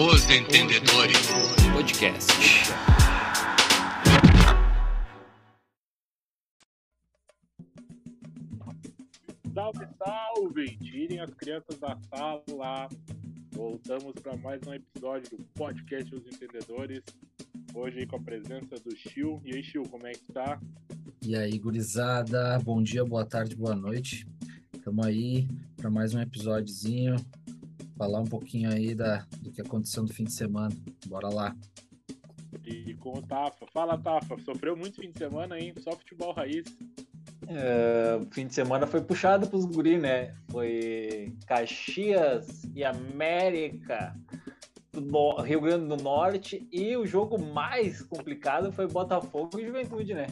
Os Entendedores Podcast. Salve, salve! Tirem as crianças da sala. Voltamos para mais um episódio do podcast Os Entendedores. Hoje aí com a presença do Chiu. E aí, Chiu, como é que tá? E aí, gurizada, bom dia, boa tarde, boa noite. Estamos aí para mais um episódiozinho, falar um pouquinho aí da, do que aconteceu no fim de semana. Bora lá. E com o Tafa. Fala, Tafa. Sofreu muito fim de semana, hein? Só futebol raiz. É, fim de semana foi puxado pros guri, né? Foi Caxias e América do Rio Grande do Norte e o jogo mais complicado foi Botafogo e Juventude, né?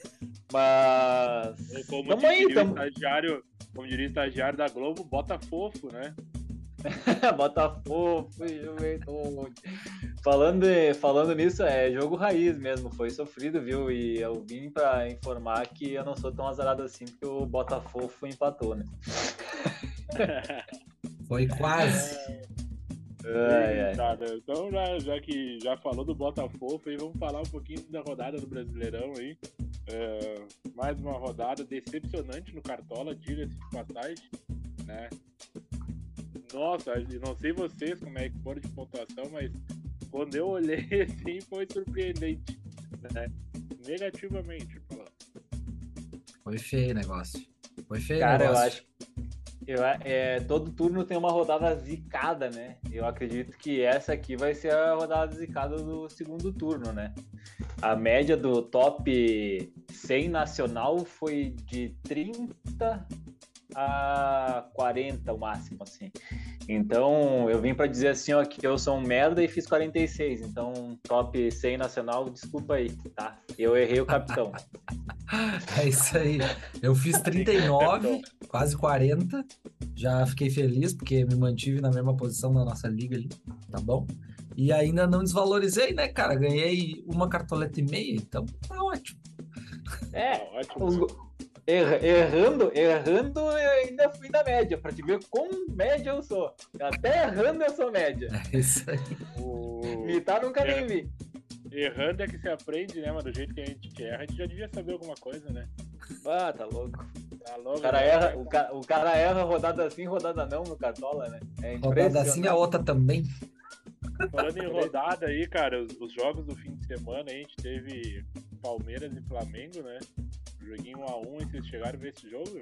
Mas Como Tamo diria, aí, o tamo- estagiário, como diria o estagiário da Globo, bota fofo, né? Botafogo e Juventude. Falando, falando nisso, é jogo raiz mesmo, foi sofrido, viu? E eu vim pra informar que eu não sou tão azarado assim, porque o Botafogo empatou, né? Foi quase. Ai, ai. Nada. Então, já, já que já falou do Botafogo, aí vamos falar um pouquinho da rodada do Brasileirão aí. É, mais uma rodada decepcionante no Cartola, diga-se de passagem, né? Nossa, eu não sei vocês como é que foram de pontuação, mas quando eu olhei assim foi surpreendente, né? Negativamente falando. Foi feio o negócio. Foi feio Cara, eu negócio. acho. Eu, é, todo turno tem uma rodada zicada, né? Eu acredito que essa aqui vai ser a rodada zicada do segundo turno, né? A média do top 100 nacional foi de 30 a 40 o máximo, assim. Então, eu vim pra dizer assim, ó, que eu sou um merda e fiz 46. Então, top 100 nacional, desculpa aí, tá? Eu errei o capitão. É isso aí. Eu fiz 39, quase 40. Já fiquei feliz porque me mantive na mesma posição na nossa liga ali, tá bom? E ainda não desvalorizei, né, cara? Ganhei uma cartoleta e meia, então tá ótimo. É, Tá ótimo. Erra- errando, errando, eu ainda fui na média, pra te ver quão média eu sou. Até errando eu sou média. É isso aí. O... Imitar nunca nem vi. Errando é que se aprende, né? Mas do jeito que a gente erra, a gente já devia saber alguma coisa, né? Ah, tá louco. Tá logo, O cara né? erra, o ca- o cara erra rodada sim, rodada não no Cartola, né? É Rodada assim, a outra também. Falando em rodada aí, cara, os, os jogos do fim de semana, a gente teve Palmeiras e Flamengo, né? Joguinho 1x1, e vocês chegaram a ver esse jogo?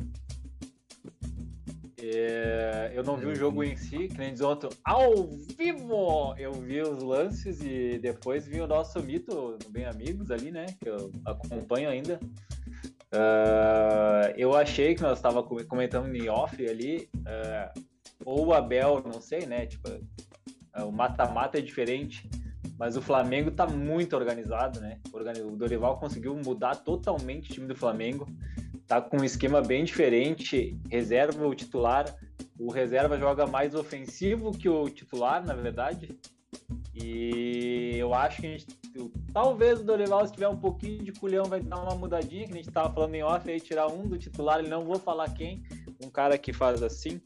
É, eu não vi o jogo em si, que nem diz outro, ao vivo! Eu vi os lances e depois vi o nosso mito Bem Amigos ali, né? Que eu acompanho ainda. Ah, eu achei que nós estava comentando em off ali, ah, ou o Abel, não sei, né? Tipo, ah, o mata-mata é diferente, mas o Flamengo tá muito organizado, né? O Dorival conseguiu mudar totalmente o time do Flamengo tá com um esquema bem diferente, reserva o titular, o reserva joga mais ofensivo que o titular, na verdade. E eu acho que a gente, talvez o Dorival, se tiver um pouquinho de culhão, vai dar uma mudadinha, que a gente tava falando em off, aí tirar um do titular, ele não vou falar quem, um cara que faz assim.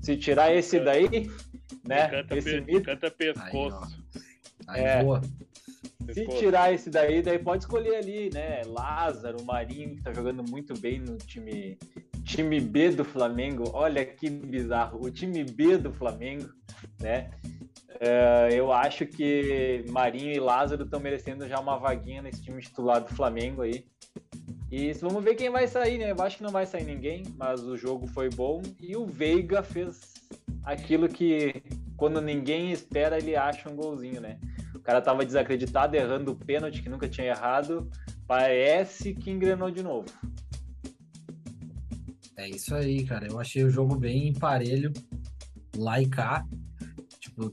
Se tirar esse daí, né, Canta, esse pe- mito, canta pescoço. Aí É. boa. se tirar esse daí, daí pode escolher ali, né? Lázaro, Marinho, que tá jogando muito bem no time, time B do Flamengo. Olha que bizarro. O time B do Flamengo, né? É, eu acho que Marinho e Lázaro estão merecendo já uma vaguinha nesse time titular do Flamengo aí. E vamos ver quem vai sair, né? Eu acho que não vai sair ninguém, mas o jogo foi bom. E o Veiga fez aquilo que quando ninguém espera, ele acha um golzinho, né? O cara tava desacreditado, errando o pênalti que nunca tinha errado. Parece que engrenou de novo. É isso aí, cara. Eu achei o jogo bem parelho, lá e cá. Tipo,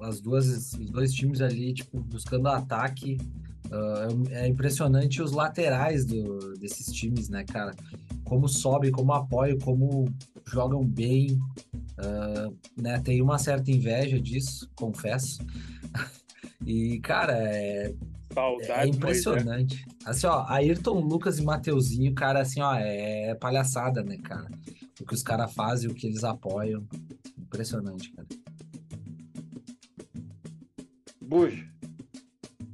as duas, os dois times ali, tipo, buscando ataque. Ah, é impressionante os laterais do, desses times, né, cara? Como sobe, como apoiam, como jogam bem. Ah, né? Tem uma certa inveja disso, confesso. E, cara, é, é Moisés. impressionante. Assim, ó, Ayrton, Lucas e Mateuzinho, cara, assim, ó, é palhaçada, né, cara? O que os caras fazem, o que eles apoiam. Impressionante, cara. Bujo.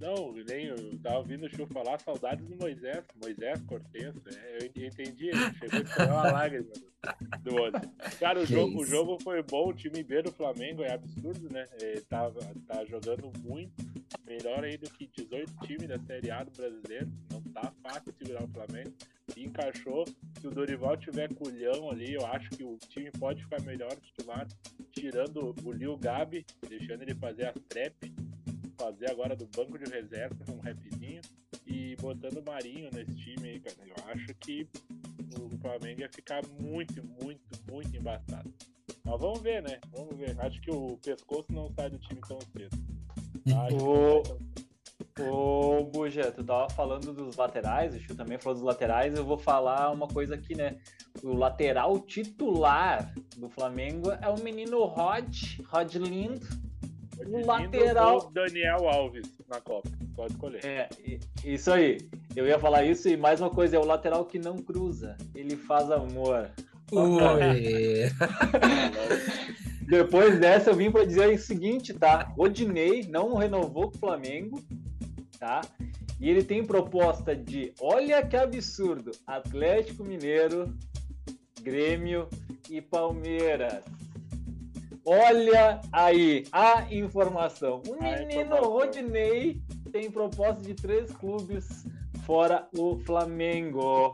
Não, nem eu tava ouvindo o show falar saudades do Moisés, Moisés Cortenso. É, eu entendi, chegou a uma lágrima do, olho. Cara, o jogo, o jogo foi bom, o time B do Flamengo é absurdo, né? Ele tava, tá jogando muito, melhor aí do que 18 times da Série A do brasileiro. Não tá fácil segurar o Flamengo. E encaixou. Se o Dorival tiver culhão ali, eu acho que o time pode ficar melhor titular, tirando o Lil Gabi, deixando ele fazer as trap fazer agora do banco de reserva um rapzinho e botando o Marinho nesse time aí, cara. Eu acho que o Flamengo ia ficar muito, muito, muito embaçado. Mas vamos ver, né? Vamos ver. Acho que o pescoço não sai do time tão cedo. O, o Buja, tu tava falando dos laterais, o Chu também falou dos laterais, eu vou falar uma coisa aqui, né? O lateral titular do Flamengo é o menino Rod, Rod Lindo, o lateral. Daniel Alves na Copa. Pode escolher. É, isso aí. Eu ia falar isso e mais uma coisa: é o lateral que não cruza. Ele faz amor. Oi. Depois dessa, eu vim para dizer o seguinte, tá? Odinei não renovou com o Flamengo, tá? E ele tem proposta de, olha que absurdo, Atlético Mineiro, Grêmio e Palmeiras. Olha aí a informação. O menino Rodinei tem proposta de três clubes fora o Flamengo.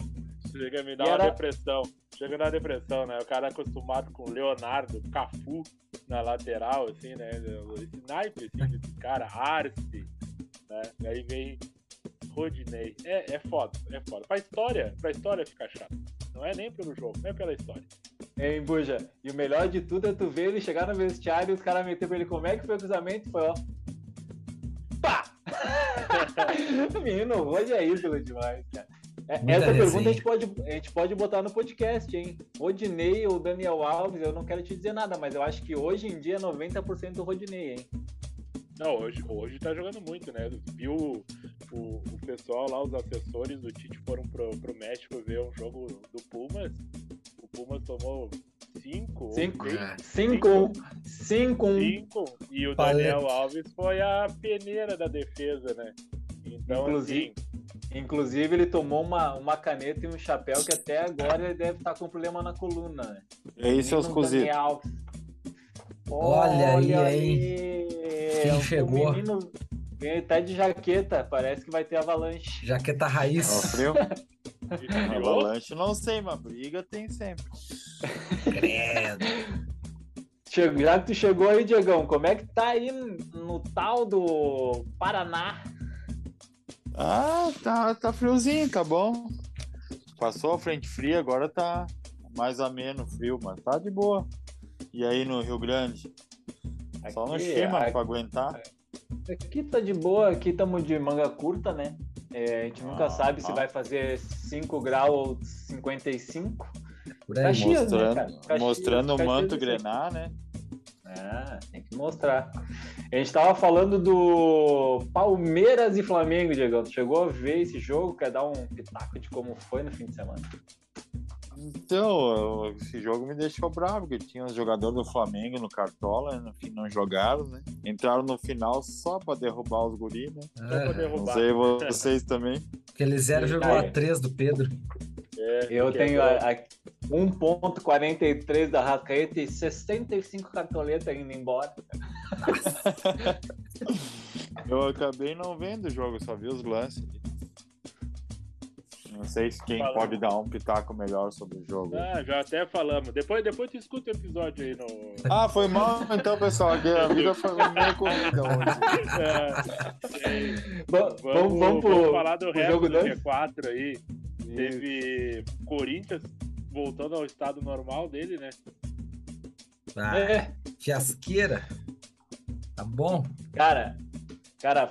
Chega a me dar uma depressão. Chega na depressão, né? O cara acostumado com Leonardo, Cafu na lateral, assim, né? Esse naipe, assim, desse cara, Arce, né? E aí vem Rodinei. É, é foda, é foda. Pra história, pra história fica chato. Não é nem pelo jogo, não é pela história. Hein, Buja? E o melhor de tudo é tu ver ele chegar no vestiário e os caras meter pra ele como é que foi o cruzamento foi, ó. Pá! o menino hoje é ídolo demais, cara. É, essa resenha. pergunta a gente, pode, a gente pode botar no podcast, hein? Rodinei ou Daniel Alves, eu não quero te dizer nada, mas eu acho que hoje em dia é 90% do Rodinei, hein? Não, hoje, hoje tá jogando muito, né? Viu o, o pessoal lá, os assessores do Tite foram pro, pro México ver um jogo do Pumas Pumas tomou 5. 5. 5. 5. E o Daniel Alves foi a peneira da defesa, né? Então, inclusive, assim... inclusive ele tomou uma, uma caneta e um chapéu que até agora ele deve estar com problema na coluna. Né? É isso, seus cozidos. Olha, Olha aí? Quem chegou? Menino, ele tá de jaqueta, parece que vai ter avalanche. Jaqueta raiz. Ó, frio. Avalanche, não sei, mas briga tem sempre. Credo. Já que tu chegou aí, Diegão, como é que tá aí no tal do Paraná? Ah, tá, tá friozinho, tá bom. Passou a frente fria, agora tá mais ameno frio, mas tá de boa. E aí no Rio Grande? Aqui, Só no Chima aqui, pra aguentar. Aqui tá de boa, aqui estamos de manga curta, né? É, a gente nunca ah, sabe ah. se vai fazer 5 graus ou 55. Por aí. Caxias, mostrando, né, Caxias, mostrando o manto grenar, né? Ah, tem que mostrar. A gente tava falando do Palmeiras e Flamengo, Diego. Tu chegou a ver esse jogo? Quer dar um pitaco de como foi no fim de semana? Então, esse jogo me deixou bravo, porque tinha os jogadores do Flamengo no Cartola, no fim não jogaram, né? Entraram no final só pra derrubar os guris, né? É. Só pra derrubar. Não sei vocês também. Aquele 0,3 do Pedro. É, eu tenho é a, a 1.43 da Rascaeta e 65 cartoletas indo embora. eu acabei não vendo o jogo, só vi os lances. Não sei se quem falamos. pode dar um pitaco melhor sobre o jogo. Ah, já até falamos. Depois, depois tu escuta o episódio aí no. Ah, foi mal então, pessoal. A vida foi meio corrida hoje. É, vamos, vamos, vamos, pro, falar do resto jogo do G4 aí. Isso. Teve Corinthians voltando ao estado normal dele, né? Ah, é. Fiasqueira. Tá bom? Cara, cara,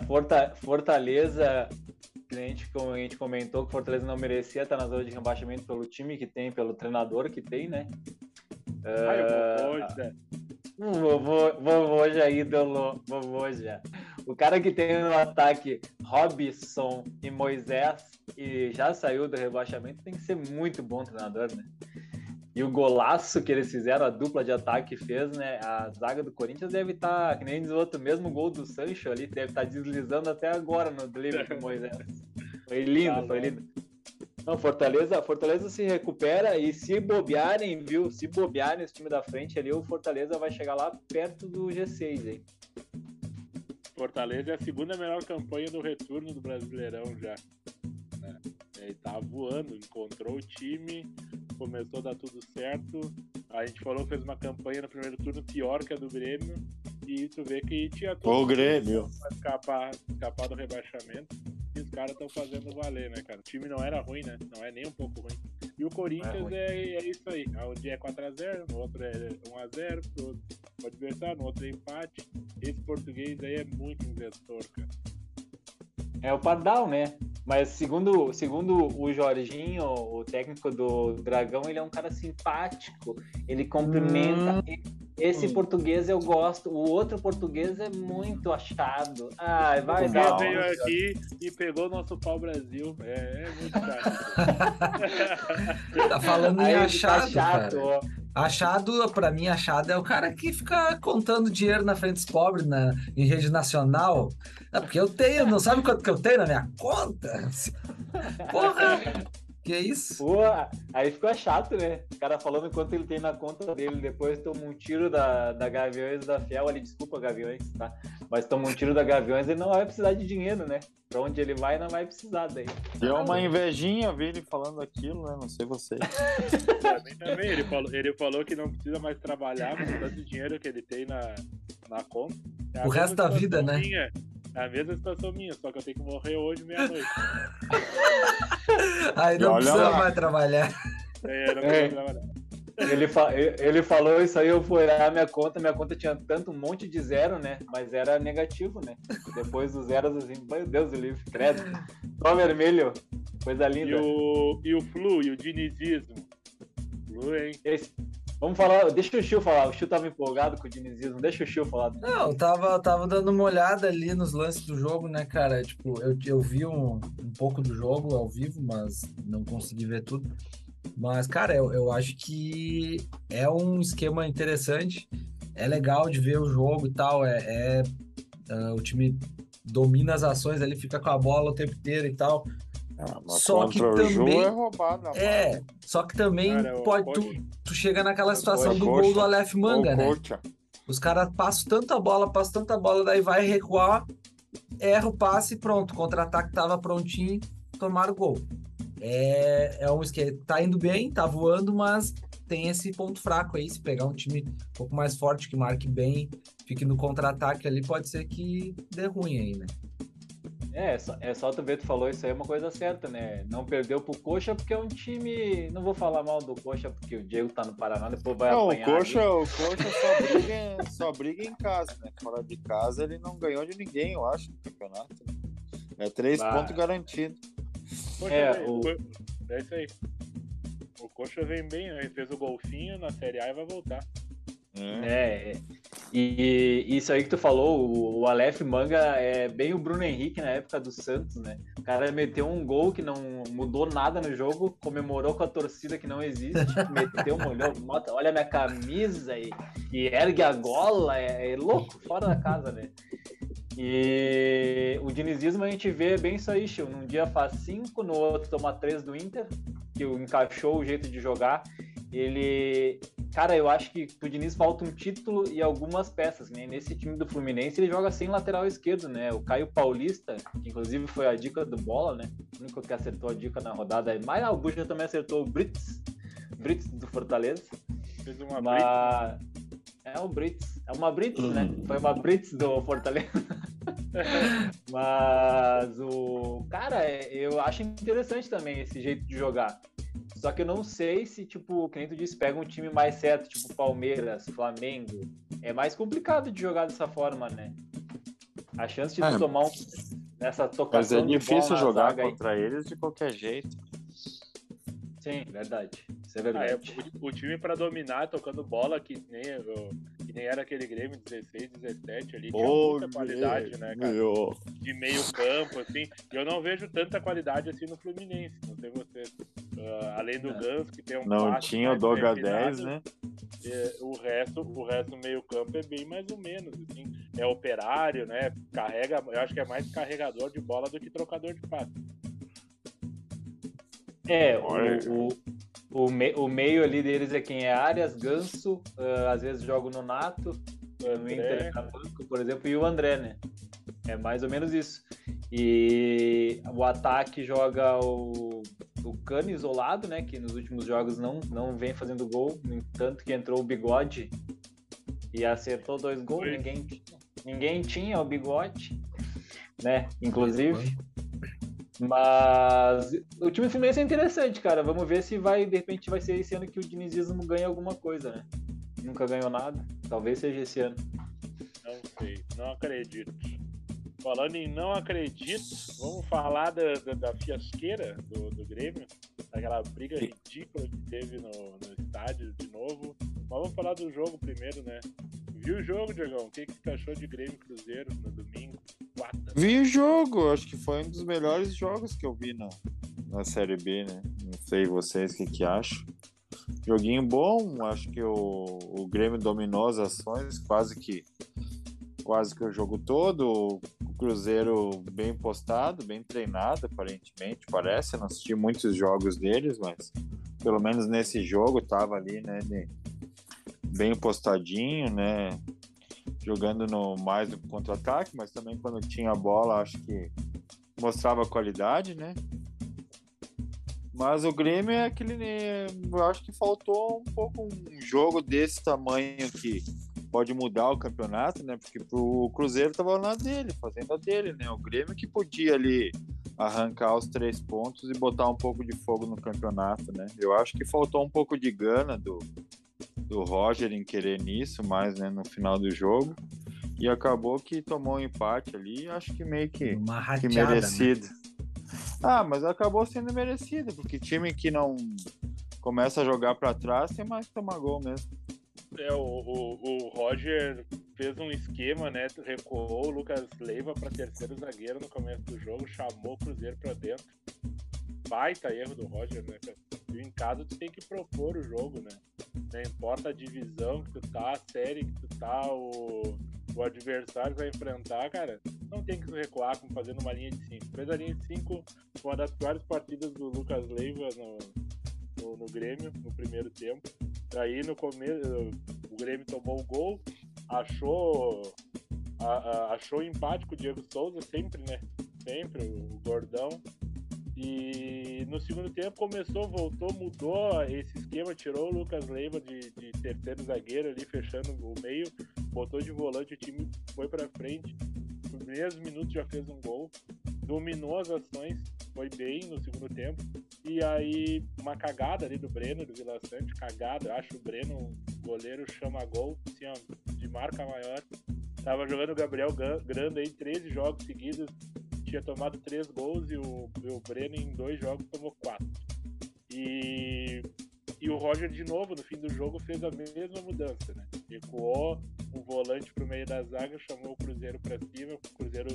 Fortaleza a gente, como a gente comentou, que o Fortaleza não merecia estar na zona de rebaixamento pelo time que tem, pelo treinador que tem, né? Hoje, né? Vovô, vovô já ídolo, vovô já. O cara que tem no ataque Robson e Moisés e já saiu do rebaixamento tem que ser muito bom treinador, né? E o golaço que eles fizeram, a dupla de ataque fez, né? A zaga do Corinthians deve estar, tá, que nem diz o outro, mesmo gol do Sancho ali, deve estar tá deslizando até agora no drible do Moisés. Foi lindo, tá foi lindo. Não, Fortaleza, Fortaleza se recupera e se bobearem, viu? Se bobearem esse time da frente ali, o Fortaleza vai chegar lá perto do G6, hein? Fortaleza é a segunda melhor campanha do retorno do Brasileirão já. Né? Ele tá voando, encontrou o time, começou a dar tudo certo. A gente falou que fez uma campanha no primeiro turno pior que a do Grêmio. E tu vê que tinha tudo o Grêmio. pra escapar, escapar do rebaixamento. E os caras estão fazendo valer, né, cara? O time não era ruim, né? Não é nem um pouco ruim. E o Corinthians é, é, é, isso aí. Um dia é 4x0, no outro é 1x0, pro adversário, no outro é empate. Esse português aí é muito investor, cara. É o Pardal, né? Mas segundo, segundo o Jorginho, o técnico do Dragão, ele é um cara simpático. Ele cumprimenta. Hum. Esse hum. português eu gosto. O outro português é muito achado. Ai, vai dar. veio aqui e pegou nosso pau Brasil. É, é muito chato. tá falando em tá achado, tá chato, cara. Achado, pra mim, achado é o cara que fica contando dinheiro na frente dos pobres na, em rede nacional. É porque eu tenho, não sabe quanto que eu tenho na minha conta? Porra! Que isso? Pô, aí ficou chato, né? O cara falando quanto ele tem na conta dele, depois toma um tiro da, da Gaviões da Fiel ali, desculpa, Gaviões, tá? Mas toma um tiro da Gaviões e não vai precisar de dinheiro, né? Pra onde ele vai, não vai precisar daí. Deu uma invejinha ver ele falando aquilo, né? Não sei vocês. Também, também. Ele, falou, ele falou que não precisa mais trabalhar por tanto dinheiro que ele tem na, na conta. É o resto da vida, né? É a mesma situação minha, só que eu tenho que morrer hoje meia-noite. Aí não precisa lá. mais trabalhar. É, não precisa é. trabalhar. Ele, fa ele falou isso aí, eu fui olhar minha conta, minha conta tinha tanto um monte de zero, né? Mas era negativo, né? Depois dos zeros, assim, meu Deus do livro, credo. Só vermelho, coisa linda. E o, e o flu, e o dinizismo. Flu, hein? Esse, Vamos falar, deixa o Chiu falar. O Chiu tava empolgado com o dinizismo, deixa o Chiu falar. Não, tava, tava dando uma olhada ali nos lances do jogo, né, cara? Tipo, eu, eu vi um, um pouco do jogo ao vivo, mas não consegui ver tudo. Mas, cara, eu, eu acho que é um esquema interessante. É legal de ver o jogo e tal. É, é uh, o time domina as ações ali, fica com a bola o tempo inteiro e tal. Ah, só que também é roubado, é, só que também Cara, pode tu, tu chega naquela situação do gol do Aleph Manga, né? Os caras passam tanta bola, passam tanta bola, daí vai recuar, erra o passe e pronto, contra-ataque tava prontinho, tomaram o gol. É, é um esquema, tá indo bem, tá voando, mas tem esse ponto fraco aí, se pegar um time um pouco mais forte, que marque bem, fique no contra-ataque ali, pode ser que dê ruim aí, né? É, é só tu ver, tu falou isso aí, é uma coisa certa, né? Não perdeu pro Coxa porque é um time. Não vou falar mal do Coxa porque o Diego tá no Paraná, depois vai não, apanhar. O Coxa, o Coxa só, briga, só briga em casa, né? Fora de casa ele não ganhou de ninguém, eu acho, no campeonato. É três bah. pontos garantidos. É, o... é isso aí. O Coxa vem bem, né? Ele fez o golfinho na Série A e vai voltar. É. é. E isso aí que tu falou, o Aleph Manga é bem o Bruno Henrique na época do Santos, né? O cara meteu um gol que não mudou nada no jogo, comemorou com a torcida que não existe, meteu, molhou, olha minha camisa e, e ergue a gola, é, é, louco, fora da casa, né? E o dinizismo a gente vê bem isso aí, Chiu. Num dia faz cinco, no outro toma três do Inter, que encaixou o jeito de jogar. Ele, Cara, eu acho que pro Diniz falta um título e algumas peças, né? Nesse time do Fluminense ele joga sem lateral esquerdo, né? O Caio Paulista, que inclusive foi a dica do Bola, né? O único que acertou a dica na rodada. Mas o Buja também acertou o Brits, Brits do Fortaleza. Fez uma Mas... É o Brits, é uma Brits, né? Foi uma Brits do Fortaleza. Mas o cara, eu acho interessante também esse jeito de jogar. Só que eu não sei se, tipo, que nem tu disse, pega um time mais certo, tipo Palmeiras, Flamengo. É mais complicado de jogar dessa forma, né? A chance de é. tu tomar um, essa tocação. Mas é difícil jogar contra aí. eles de qualquer jeito. Sim, verdade. Isso é verdade. Ah, é, o, o, time para dominar tocando bola, que nem, que nem era aquele Grêmio 16, 17 ali, tinha oh, muita qualidade, né, cara? Meu. De meio campo, assim. Eu não vejo tanta qualidade assim no Fluminense. No sei você. Uh, além do Gans, que tem um Não tinha o Doga 10, né? É, o resto, o resto meio campo é bem mais ou menos, assim. É operário, né? Carrega, eu acho que é mais carregador de bola do que trocador de passe. É, o, o, o, me, o, meio ali deles é quem é Arias, Ganso, uh, às vezes joga no Nato, uh, no Inter, por exemplo, e o André, né? É mais ou menos isso. E o ataque joga o, o Cano isolado, né? Que nos últimos jogos não, não vem fazendo gol. No entanto, que entrou o bigode e acertou dois gols. Ninguém, ninguém tinha o bigode, né? Inclusive. Mas o time Fluminense é interessante, cara. Vamos ver se vai, de repente, vai ser esse ano que o dinizismo ganha alguma coisa, né? Nunca ganhou nada. Talvez seja esse ano. Não sei, não acredito. Falando em não acredito, vamos falar da, da, da fiasqueira do, do Grêmio, daquela briga ridícula que teve no, no estádio de novo. Mas vamos falar do jogo primeiro, né? Viu o jogo, Diegão? O que, que você achou de Grêmio Cruzeiro no domingo? Vi o jogo, acho que foi um dos melhores jogos que eu vi na, na Série B, né? Não sei vocês o que, que acham. Joguinho bom, acho que o, o Grêmio dominou as ações, quase que quase que o jogo todo. O Cruzeiro bem postado, bem treinado, aparentemente, parece. não assisti muitos jogos deles, mas pelo menos nesse jogo tava ali, né? bem postadinho, né? Jogando no mais no contra-ataque, mas também quando tinha a bola, acho que mostrava qualidade, né? Mas o Grêmio é aquele. Eu acho que faltou um pouco um jogo desse tamanho que pode mudar o campeonato, né? Porque o Cruzeiro estava na dele, fazendo a dele, né? O Grêmio que podia ali arrancar os três pontos e botar um pouco de fogo no campeonato, né? Eu acho que faltou um pouco de gana do, do Roger em querer nisso, mais né, no final do jogo. E acabou que tomou um empate ali, acho que meio que, Uma que né? merecido. Né? Ah, mas acabou sendo merecido, porque time que não começa a jogar para trás tem mais que tomar gol mesmo. É, o, o, o, Roger fez um esquema, né? Recuou o Lucas Leiva para terceiro zagueiro no começo do jogo, chamou o Cruzeiro para dentro. Baita erro do Roger, né? E em casa tu tem que propor o jogo, né? Não importa a divisão que tu tá, a série que tu tá, o, o adversário que vai enfrentar, cara, não tem que recuar como fazendo uma linha de 5. Fez a linha de 5 uma das piores partidas do Lucas Leiva no, no, no Grêmio no primeiro tempo. Aí no começo o Grêmio tomou o gol, achou a, a, achou empate com o Diego Souza, sempre, né? Sempre, o, o Gordão. E no segundo tempo começou, voltou, mudou esse esquema, tirou o Lucas Leiva de, de terceiro zagueiro ali, fechando o meio, botou de volante, o time foi para frente. Nos primeiros minutos já fez um gol, dominou as ações, foi bem no segundo tempo. E aí, uma cagada ali do Breno, do Vila Sante, cagada. Acho o Breno, um goleiro, chama gol, assim, ó, de marca maior. Tava jogando o Gabriel Grande aí, 13 jogos seguidos, tinha tomado 3 gols e o, o Breno em dois jogos tomou 4. E, e o Roger, de novo, no fim do jogo, fez a mesma mudança, né? Recuou um volante pro meio da zaga, chamou o Cruzeiro para cima, o Cruzeiro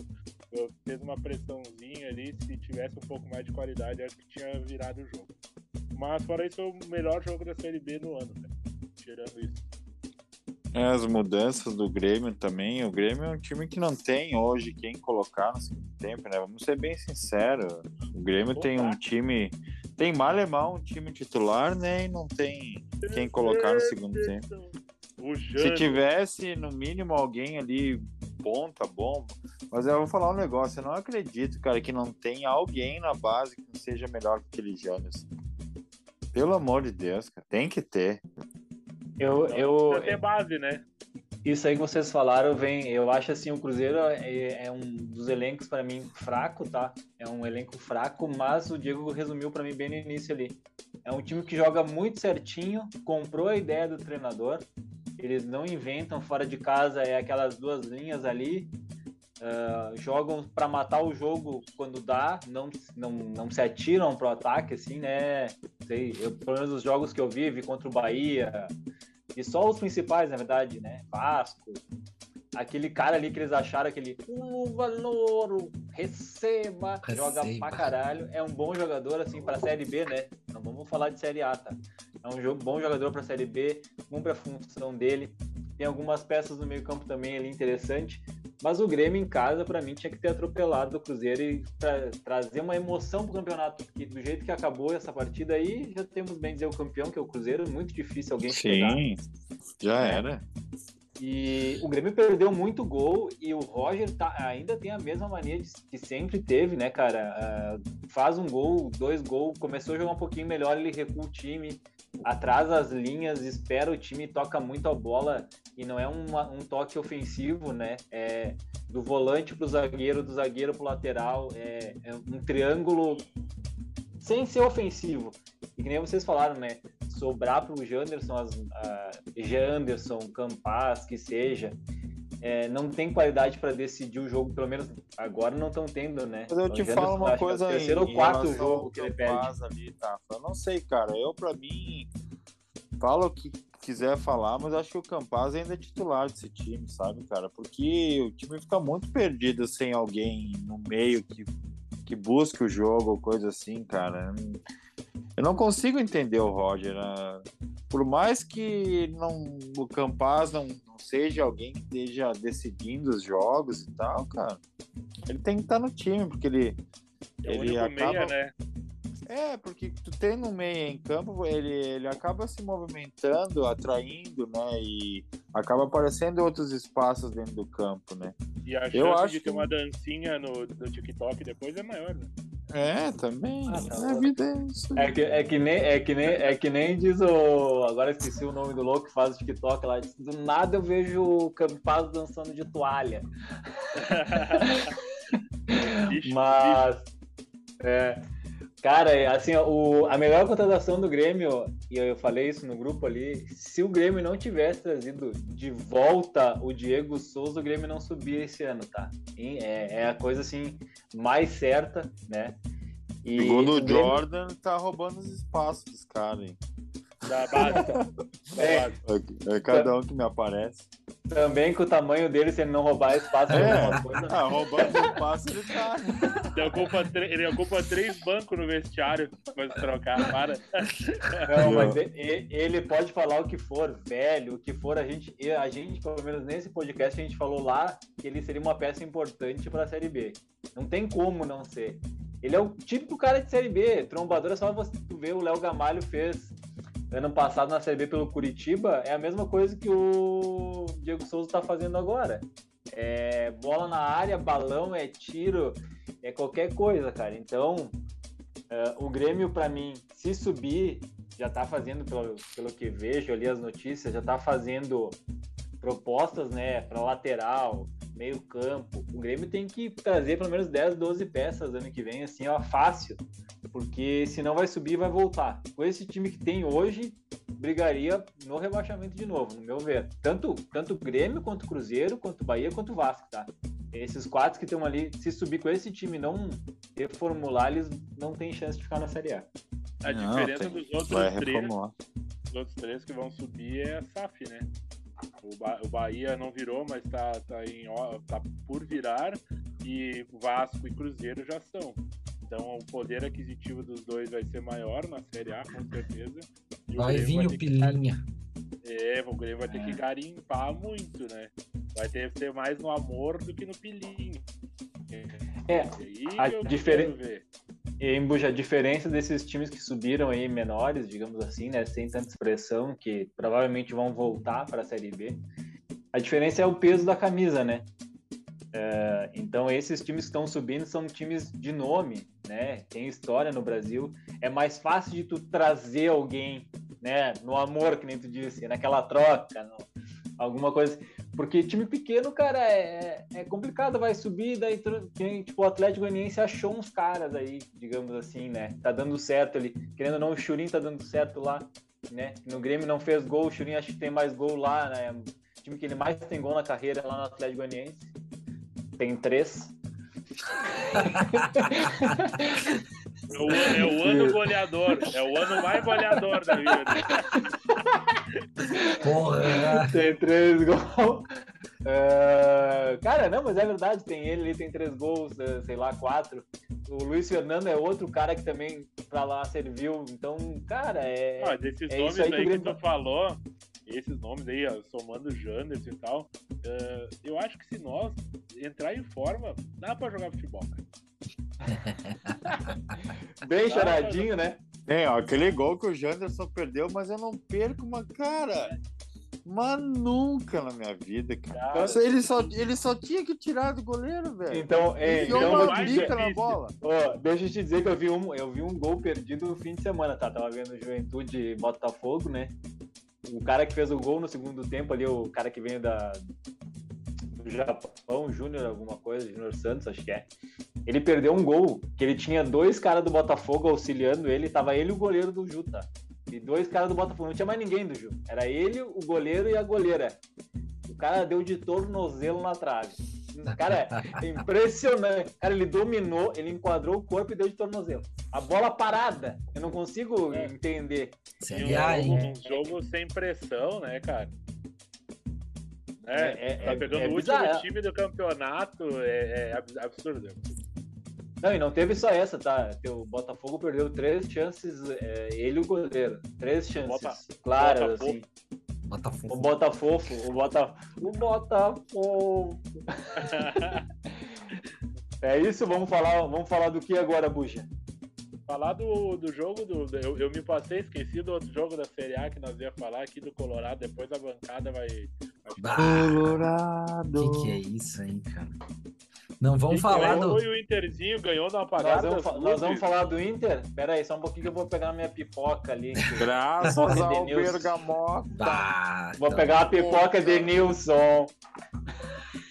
fez uma pressãozinha ali, se tivesse um pouco mais de qualidade, acho que tinha virado o jogo. Mas fora isso, o melhor jogo da Série B no ano, né? Tirando isso. É, as mudanças do Grêmio também. O Grêmio é um time que não tem hoje quem colocar no segundo tempo, né? Vamos ser bem sinceros. O Grêmio tem um time. Tem mal mal um time titular, né? E não tem quem colocar no segundo tempo. Se tivesse, no mínimo, alguém ali ponta, bom. Mas eu vou falar um negócio, eu não acredito, cara, que não tem alguém na base que seja melhor que aquele Janes. Pelo amor de Deus, cara, tem que ter. Eu, eu, ter base, né? Isso aí que vocês falaram, vem. Eu acho assim, o Cruzeiro é, é um dos elencos para mim fraco, tá? É um elenco fraco, mas o Diego resumiu para mim bem no início ali. É um time que joga muito certinho, comprou a ideia do treinador, eles não inventam fora de casa, é aquelas duas linhas ali. Uh, jogam para matar o jogo quando dá, não, não, não se atiram pro ataque, assim, né? Sei, eu, pelo menos os jogos que eu vi, vi contra o Bahia, e só os principais, na verdade, né? Vasco, aquele cara ali que eles acharam, aquele o valor, receba, Receba. joga pra caralho. É um bom jogador, assim, pra Série B, né? Não vamos falar de Série A, tá? É um jo- bom jogador pra Série B, cumpre a função dele. Tem algumas peças no meio campo também ali interessante. Mas o Grêmio em casa, pra mim, tinha que ter atropelado o Cruzeiro e tra- trazer uma emoção pro campeonato. Porque do jeito que acabou essa partida aí, já temos bem dizer o campeão, que é o Cruzeiro. Muito difícil alguém chegar. Sim, já É. era. E o Grêmio perdeu muito gol e o Roger tá- ainda tem a mesma mania de- que sempre teve, né, cara? Ah, faz um gol, dois gols, começou a jogar um pouquinho melhor, ele recua o time, atrasa as linhas, espera o time, toca muito a bola e não é uma- um toque ofensivo, né? É do volante pro zagueiro, do zagueiro pro lateral, é, é um triângulo sem ser ofensivo. E que nem vocês falaram, né? Sobrar pro Janderson, as, a Janderson, Campas, que seja, é, não tem qualidade para decidir o jogo, pelo menos agora não estão tendo, né? Mas eu te falo uma é coisa aí. terceiro ou quarto jogo que ele perde. Ali, tá? Eu não sei, cara. Eu, pra mim, fala o que quiser falar, mas acho que o Campaz ainda é titular desse time, sabe, cara? Porque o time fica muito perdido sem alguém no meio que, que busque o jogo ou coisa assim, cara. Eu não consigo entender o Roger. né? Por mais que não, o Campaz não, não seja alguém que esteja decidindo os jogos e tal, cara, ele tem que estar no time, porque ele, É ele acaba. meia, né? É, porque tu tem no meio em campo, ele, ele acaba se movimentando, atraindo, né? E acaba aparecendo outros espaços dentro do campo, né? E a Eu chance acho de ter que- uma dancinha no, no TikTok depois é maior, né? É, também. Ah, tá a vida é isso. É que, é, que nem, é, que nem, é que nem diz o. Agora esqueci o nome do louco que faz o TikTok lá. diz, Do nada eu vejo o Campaz dançando de toalha. Bicho, Mas. É, cara, assim, o, a melhor contratação do Grêmio, e eu falei isso no grupo ali, se o Grêmio não tivesse trazido de volta o Diego Souza, o Grêmio não subia esse ano, tá? É, é a coisa assim mais certa, né? E Segundo o Grêmio- Jordan, tá roubando os espaços dos caras, hein? Da base. Da É. É, é cada um que me aparece. Também com o tamanho dele, se ele não roubar espaço, É. é alguma coisa. Ah, roubando espaço ele tá. Ele ocupa, ele ocupa três bancos no vestiário pra se trocar, para. Não, mas e- e- ele pode falar o que for, velho, o que for. A gente, a gente, pelo menos nesse podcast, a gente falou lá que ele seria uma peça importante para a Série B. Não tem como não ser. Ele é o típico cara de Série B. Trombador é só você tu ver o Léo Gamalho fez ano passado na Série B pelo Curitiba. É a mesma coisa que o Diego Souza tá fazendo agora. É bola na área, balão, é tiro, é qualquer coisa, cara. Então, eh, o Grêmio, para mim, se subir, já tá fazendo, pelo, pelo que vejo ali as notícias, já tá fazendo propostas, né, para lateral, meio campo. O Grêmio tem que trazer pelo menos 10, 12 peças ano que vem, assim, ó, fácil. Porque senão vai subir e vai voltar. Com esse time que tem hoje, brigaria no rebaixamento de novo, no meu ver. Tanto, tanto o Grêmio, quanto o Cruzeiro, quanto o Bahia, quanto o Vasco, tá? Esses quatro que estão ali, se subir com esse time e não reformular, eles não têm chance de ficar na Série A. A Não, diferença tem- dos outros três, outros três que vão subir é a SAF, né? O, Ba- o Bahia não virou, mas tá, tá, em, tá por virar. E Vasco e Cruzeiro já são. Então o poder aquisitivo dos dois vai ser maior na Série A, com certeza. E Vai vir o ter que- pilinha. É, o Grêmio vai ter que É. garimpar muito, né? Vai ter que ser mais no amor do que no pilinho. É, aí a eu diferen-. E, Buja, a diferença desses times que subiram aí menores, digamos assim, né, sem tanta expressão, que provavelmente vão voltar para a Série B, a diferença é o peso da camisa, né? É, então esses times que estão subindo são times de nome, né? Tem história no Brasil. É mais fácil de tu trazer alguém, né? No amor, que nem tu disse, naquela troca, no- alguma coisa. Porque time pequeno, cara, é, é complicado, vai subir, daí quem, tipo, o Atlético Goianiense achou uns caras aí, digamos assim, né? Tá dando certo ali. Querendo ou não, o Churin tá dando certo lá, né? No Grêmio não fez gol, o Churin acho que tem mais gol lá, né? O time que ele mais tem gol na carreira lá no Atlético Goianiense. Tem três. É o, é o ano goleador. É o ano mais goleador da vida. Porra! tem três gols. É, Cara, não, mas é verdade, tem ele, ele tem três gols, eh, sei lá, quatro. O Luiz Fernando é outro cara que também pra lá serviu. Então, cara, é. Ah, desses é nomes isso aí aí, que o que, tu falou, esses nomes aí, ó, somando o Janderson e tal, eh, eu acho que se nós entrar em forma, dá pra jogar futebol, cara. Bem choradinho, né? Tem, ó, aquele gol que o Janderson perdeu, mas eu não perco uma cara. Mas nunca na minha vida, cara. Cara, Ele só, ele só tinha que tirar do goleiro, velho. Então, é, então eu vou dizer, bica na bola. Ó, deixa eu te dizer que eu vi um, eu vi um gol perdido no fim de semana, tá? Tava vendo o Juventude Botafogo, né? O cara que fez o gol no segundo tempo ali, o cara que veio da, do Japão, Júnior, alguma coisa, Júnior Santos, acho que é. Ele perdeu um gol, que ele tinha dois caras do Botafogo auxiliando ele, tava ele e o goleiro do Ju, tá? E dois caras do Botafogo, não tinha mais ninguém do Ju. Era ele, o goleiro e a goleira. O cara deu de tornozelo na trave. Cara, é impressionante. Cara, ele dominou, ele enquadrou o corpo e deu de tornozelo. A bola parada. Eu não consigo É. entender. e Série A, um, um jogo sem pressão, né, cara? É, É, é- tá é- pegando é o último bizarro. time do campeonato, é, é abs- absurdo. Não, e não teve só essa, tá? O Botafogo perdeu três chances, é, ele e o goleiro. Três chances Bota- claras, Botafogo. assim. O Botafogo. Botafogo, o Bota, o Botafogo. é isso, vamos falar, vamos falar do que agora, Buja? Falar do, do jogo, do, do- eu, eu me passei, esqueci do outro jogo da Série A que nós ia falar aqui do Colorado, depois a bancada vai. vai Colorado. que que é isso, hein, cara? Não, vamos Quem falar ganhou do. foi o Interzinho, ganhou na Nós apagada. vamos, das fa- nós vamos falar do Inter? Pera aí, só um pouquinho que eu vou pegar minha pipoca ali. Graças ao. Bergamota. Bah, Vou então. pegar a pipoca de Nilson.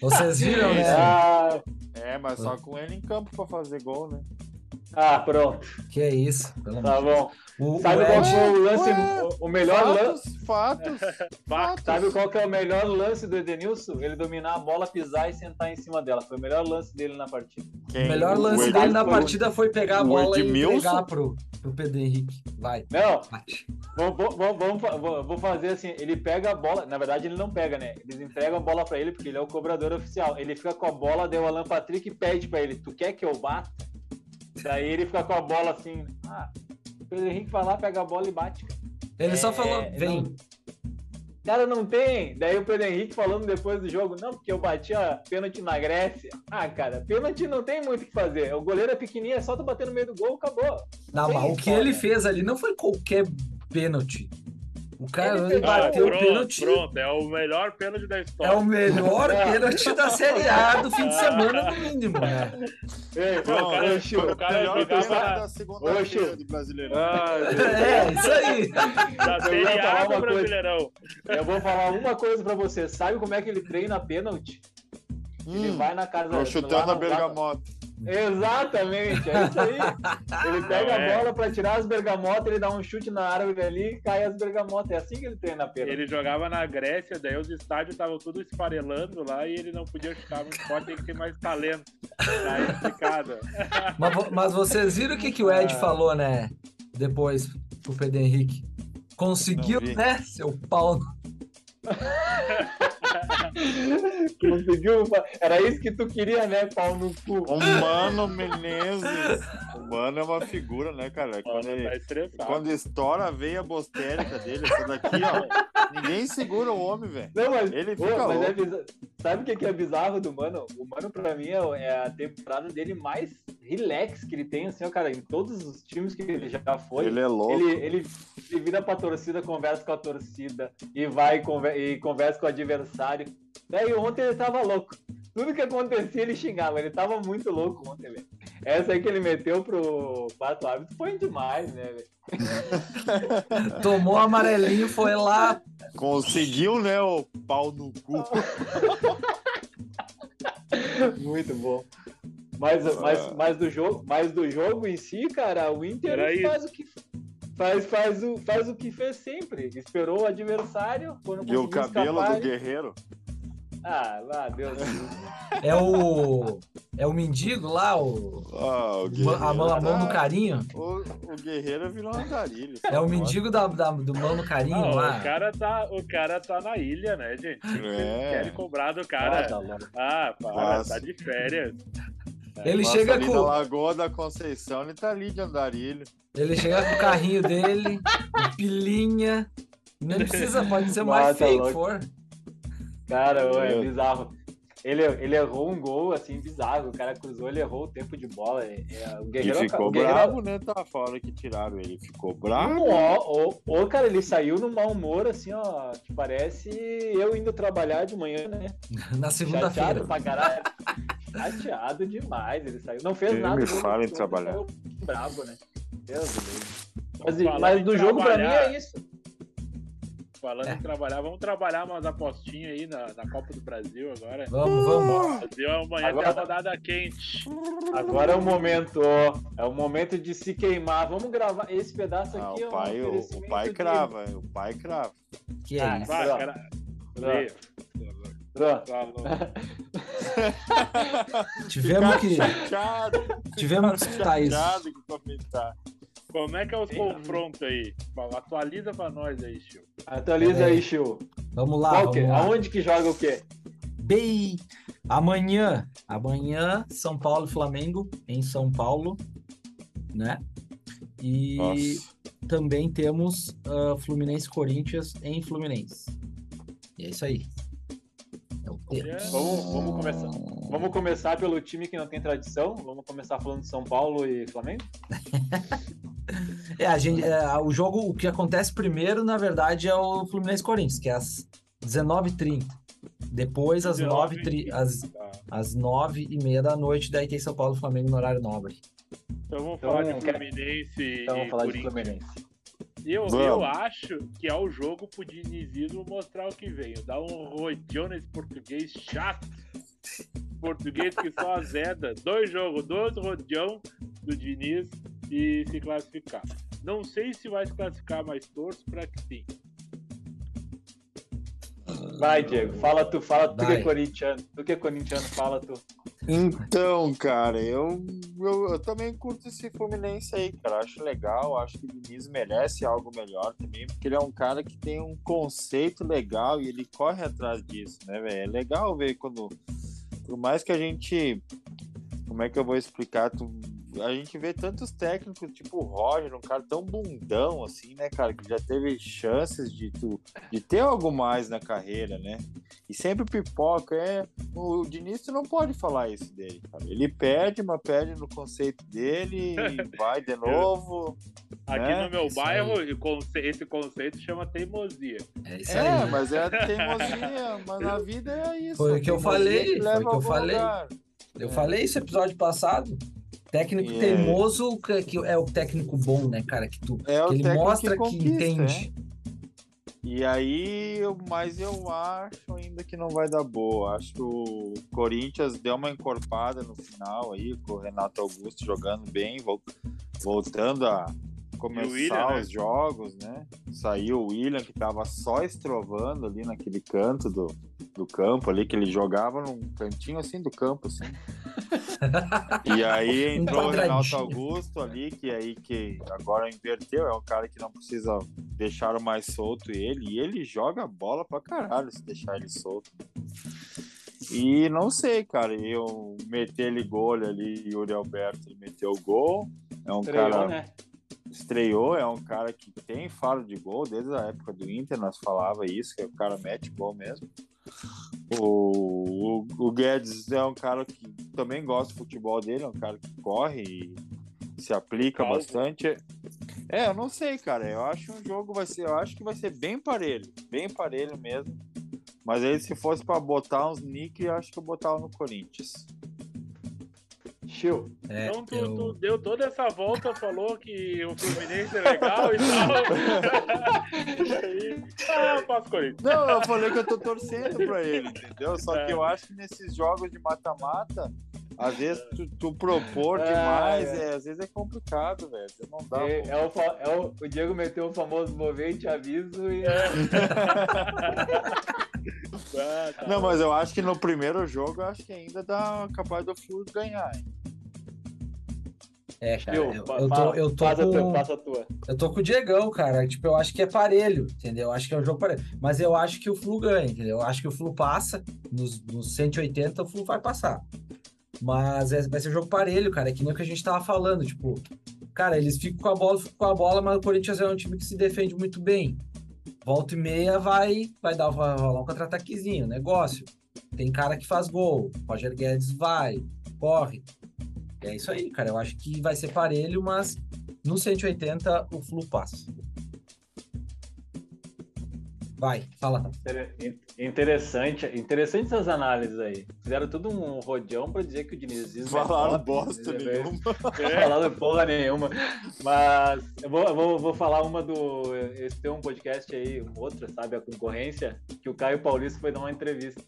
Vocês viram, né? Ah, É, mas só com ele em campo pra fazer gol, né? Ah, pronto, Que é isso? Pelo tá bom. O, Sabe o qual Ed, foi o lance, Ué, o- o melhor lance? Fatos, fatos. fatos. Sabe qual que é o melhor lance do Edenilson? Ele dominar a bola, pisar e sentar em cima dela. Foi o melhor lance dele na partida. o Quem? melhor O lance Ed- dele na o- partida foi pegar a o bola e entregar pro, pro Pedro Henrique. Vai, Não, vou, vou, vou, vamos fa- vou- vou fazer assim. Ele pega a bola. Na verdade, ele não pega, né? Eles entregam a bola pra ele porque ele é o cobrador oficial. Ele fica com a bola, deu o Alan Patrick e pede pra ele: Tu quer que eu bata? Daí ele fica com a bola assim. Ah, o Pedro Henrique vai lá, pega a bola e bate. cara. Ele só É, falou, é, vem. não- Cara, não tem. Daí o Pedro Henrique falando depois do jogo, não, porque eu bati a pênalti na Grécia. Ah, cara, pênalti não tem muito o que fazer. O goleiro é pequenininho, é só tu bater no meio do gol, acabou. Não, tem mas o que ele fez ali não foi qualquer pênalti. O cara Ele ele Ah, bateu o pronto, pênalti. pronto, é o melhor pênalti da É história. o melhor É. pênalti da Série A do fim de semana, no mínimo, né? Ei, Não, o cara- Chico, o cara Melhor pênalti na- da segunda-feira Oxe. do Brasileiro. É, isso aí. da Eu Série A uma do coisa. Brasileirão. eu vou falar uma coisa pra você. Sabe como é que ele treina pênalti? Ele Hum, vai na casa tô lá chutando a lá- bergamota. Exatamente, é isso aí. Ele pega É. a bola pra tirar as bergamotas, ele dá um chute na árvore ali e cai as bergamotas. É assim que ele treina pênalti. Ele jogava na Grécia, daí os estádios estavam tudo esfarelando lá e ele não podia chutar muito forte, tem que ter mais talento. Tá explicado. Mas, mas vocês viram o que, que o Ed Ah. falou, né? Depois pro Pedro Henrique. Conseguiu, né? Seu pau. Conseguiu? Era isso que tu queria, né? Pau no cu. O Mano Menezes. O Mano é uma figura, né, cara? Quando, Tá ele, estressado. quando estoura a veia bostérica dele, essa daqui, ó. Ninguém segura o homem, velho. Não, mas, Ele fica mas é louco. bizarro. Sabe o que que é bizarro do Mano? O Mano, pra mim, é é a temporada dele mais relax que ele tem, assim, ó, cara, em todos os times que ele já foi. Ele é louco. Ele, ele, ele vira pra torcida, conversa com a torcida e vai conver- e conversa com o adversário. Daí ontem ele tava louco. Tudo que acontecia ele xingava. Ele tava muito louco ontem, velho. Essa aí que ele meteu pro quarto árbitro foi demais, né, velho? Tomou amarelinho, foi lá. Conseguiu, né, o pau no cu. Muito bom. Mas, mas, mas, do jogo, mas do jogo em si, cara, o Inter faz o que faz, faz, o, faz o que fez sempre. Esperou o adversário quando E o cabelo escapar, do guerreiro. Ah, lá, Deus. É o. É o mendigo lá, o. Ah, o a mão, a mão tá- no carinho? O, o Guerreiro virou andarilho. É o mendigo da, da- do mão no carinho Não, lá. o cara tá, o cara tá na ilha, né, gente? É. querem cobrar do Ah, cara. tá louco. Ah, para, Nossa. tá de férias. Ele Nossa, chega ali com. na Lagoa da Conceição, ele tá ali de andarilho. Ele chega com o carrinho dele, pilinha. Não precisa, pode ser o mais Nossa, feio que for. Cara, ô, é bizarro. Ele, ele errou um gol, assim, bizarro. O cara cruzou, ele errou o tempo de bola. É, é, o E Guerreiro, ficou o Guerreiro, bravo, né? Tá fora que tiraram ele. Ficou bravo. Ó, ó, ó, cara, ele saiu no mau humor, assim, ó, que parece eu indo trabalhar de manhã, né? Na Chateado segunda-feira. pra caralho. Chateado demais, ele saiu. Não fez Nem nada. me o jogo fala em trabalhar. saiu Bravo, né? Deus do céu. Mas, mas do jogo pra mim é isso. Falando É. em trabalhar, vamos trabalhar umas apostinhas aí na, na Copa do Brasil agora. Vamos, vamos. Brasil amanhã Agora- tem a rodada quente. Agora é o momento, ó. É o momento de se queimar. Vamos gravar esse pedaço Ah, aqui. é o um pai, o, o oferecimento pai de- crava, o pai crava. Que é Ah, isso? Vai, Pronto. cara. Tivemos que. Chateado, Tivemos que escutar isso. o. Como é que é os confrontos aí? Atualiza pra nós aí, Chiu. Atualiza Pera aí. Chiu. Vamos lá, Qual que é? vamos lá. Aonde que joga o quê? Bem, amanhã, amanhã, São Paulo e Flamengo em São Paulo, né? E Nossa. também temos ah, Fluminense e Corinthians em Fluminense. E é isso aí. É. Vamos, vamos começar. Vamos começar pelo time que não tem tradição. Vamos começar falando de São Paulo e Flamengo. É, a gente, é, o jogo, o que acontece primeiro, na verdade, é o Fluminense e Corinthians, que é às 19h30. Depois, às 9 19h30. às, Tá. às 9h30 da noite, daí tem São Paulo e Flamengo no horário nobre. Então vamos Então, falar de quer- Fluminense Então e vamos falar de Corinthians. Fluminense. Eu, Vamos. eu acho que é o jogo pro Dinizismo mostrar o que veio. Dar um rodeão nesse português chato. Português que só azeda. Dois jogos, dois rodeão do Diniz e se classificar. Não sei se vai se classificar, mas torço pra que sim. Vai, Diego. Fala tu, fala tu que Vai. é corintiano. Tu que é corintiano, fala tu. Então, cara, eu, eu, eu também curto esse Fluminense aí, cara. Acho legal, acho que o Diniz merece algo melhor também, porque ele é um cara que tem um conceito legal e ele corre atrás disso, né, velho? É legal ver quando. Por mais que a gente. Como é que eu vou explicar? Tu, a gente vê tantos técnicos, tipo o Roger, um cara tão bundão assim, né, cara, que já teve chances de, tu, de ter algo mais na carreira, né? E sempre pipoca. É, o Diniz não pode falar isso dele, cara. Ele perde, mas perde no conceito dele e vai de novo. Aqui É, no meu isso bairro, conce- esse conceito chama teimosia. É isso É, aí. mas é teimosia, mas na vida é isso. Foi o que eu falei, que foi o que eu falei. lugar. Eu falei isso no episódio passado. Técnico E é- teimoso que, que é o técnico bom, né, cara? Que, tu, É o que ele mostra que, conquista, entende. E aí, eu- mas eu acho ainda que não vai dar boa. Acho que o Corinthians deu uma encorpada no final aí, com o Renato Augusto jogando bem, vol- voltando a começar William, né? os jogos, né? Saiu o William, que tava só estrovando ali naquele canto do, do campo ali, que ele jogava num cantinho assim do campo, assim. E aí Um entrou o Renato. Augusto ali, que aí que agora inverteu, é um cara que não precisa deixar mais solto ele, e ele joga bola pra caralho se deixar ele solto. E não sei, cara, eu meter ele gol ali, Yuri Alberto ele meteu o gol, é um cara né? Estreou, é um cara que tem faro de gol, desde a época do Inter nós falava isso, que o cara mete gol mesmo. O, o, o Guedes é um cara que também gosta do futebol dele, é um cara que corre e se aplica Calvo. bastante. É, eu não sei, cara. Eu acho um jogo vai ser, eu acho que vai ser bem parelho, bem parelho mesmo. Mas aí se fosse pra botar uns nick, eu acho que eu botava no Corinthians. É, então tu, eu- tu deu toda essa volta, falou que o Fluminense é legal e tal. e aí, ah, eu passo Corinthians. Não, eu falei que eu tô torcendo pra ele, entendeu? Só que eu acho que nesses jogos de mata-mata, às vezes tu, tu propor É, demais, é. é, às vezes é complicado, velho. Não dá. É, é o, é o, o Diego meteu o famoso movente aviso e. Ah, tá Não, mas eu acho que no primeiro jogo, eu acho que ainda dá capaz do Flu ganhar. hein? É, cara, eu, eu tô, eu tô faz a tua, com, faça a tua. eu tô com o Diegão, cara. Tipo, eu acho que é parelho, entendeu? Eu acho que é um jogo parelho. Mas eu acho que o Flu ganha, entendeu? Eu acho que o Flu passa. Nos, nos 180, o Flu vai passar. Mas é- vai ser um jogo parelho, cara. É que nem o que a gente tava falando. Tipo, cara, eles ficam com a bola, ficam com a bola, mas o Corinthians é um time que se defende muito bem. Volta e meia vai, vai dar vai rolar um contra-ataquezinho, negócio. Tem cara que faz gol. Roger Guedes vai, corre. É isso aí, cara. Eu acho que vai ser parelho, mas no 180 o Flu passa. Vai, fala. Inter- in- Interessante, interessante essas análises aí. Fizeram tudo um rodeão pra dizer que o Dinizismo é Falaram top, bosta nenhuma. É, Falaram porra nenhuma. Mas eu vou, eu vou, vou falar uma do. Esse tem um podcast aí, um outro, sabe? A concorrência, que o Caio Paulista foi dar uma entrevista.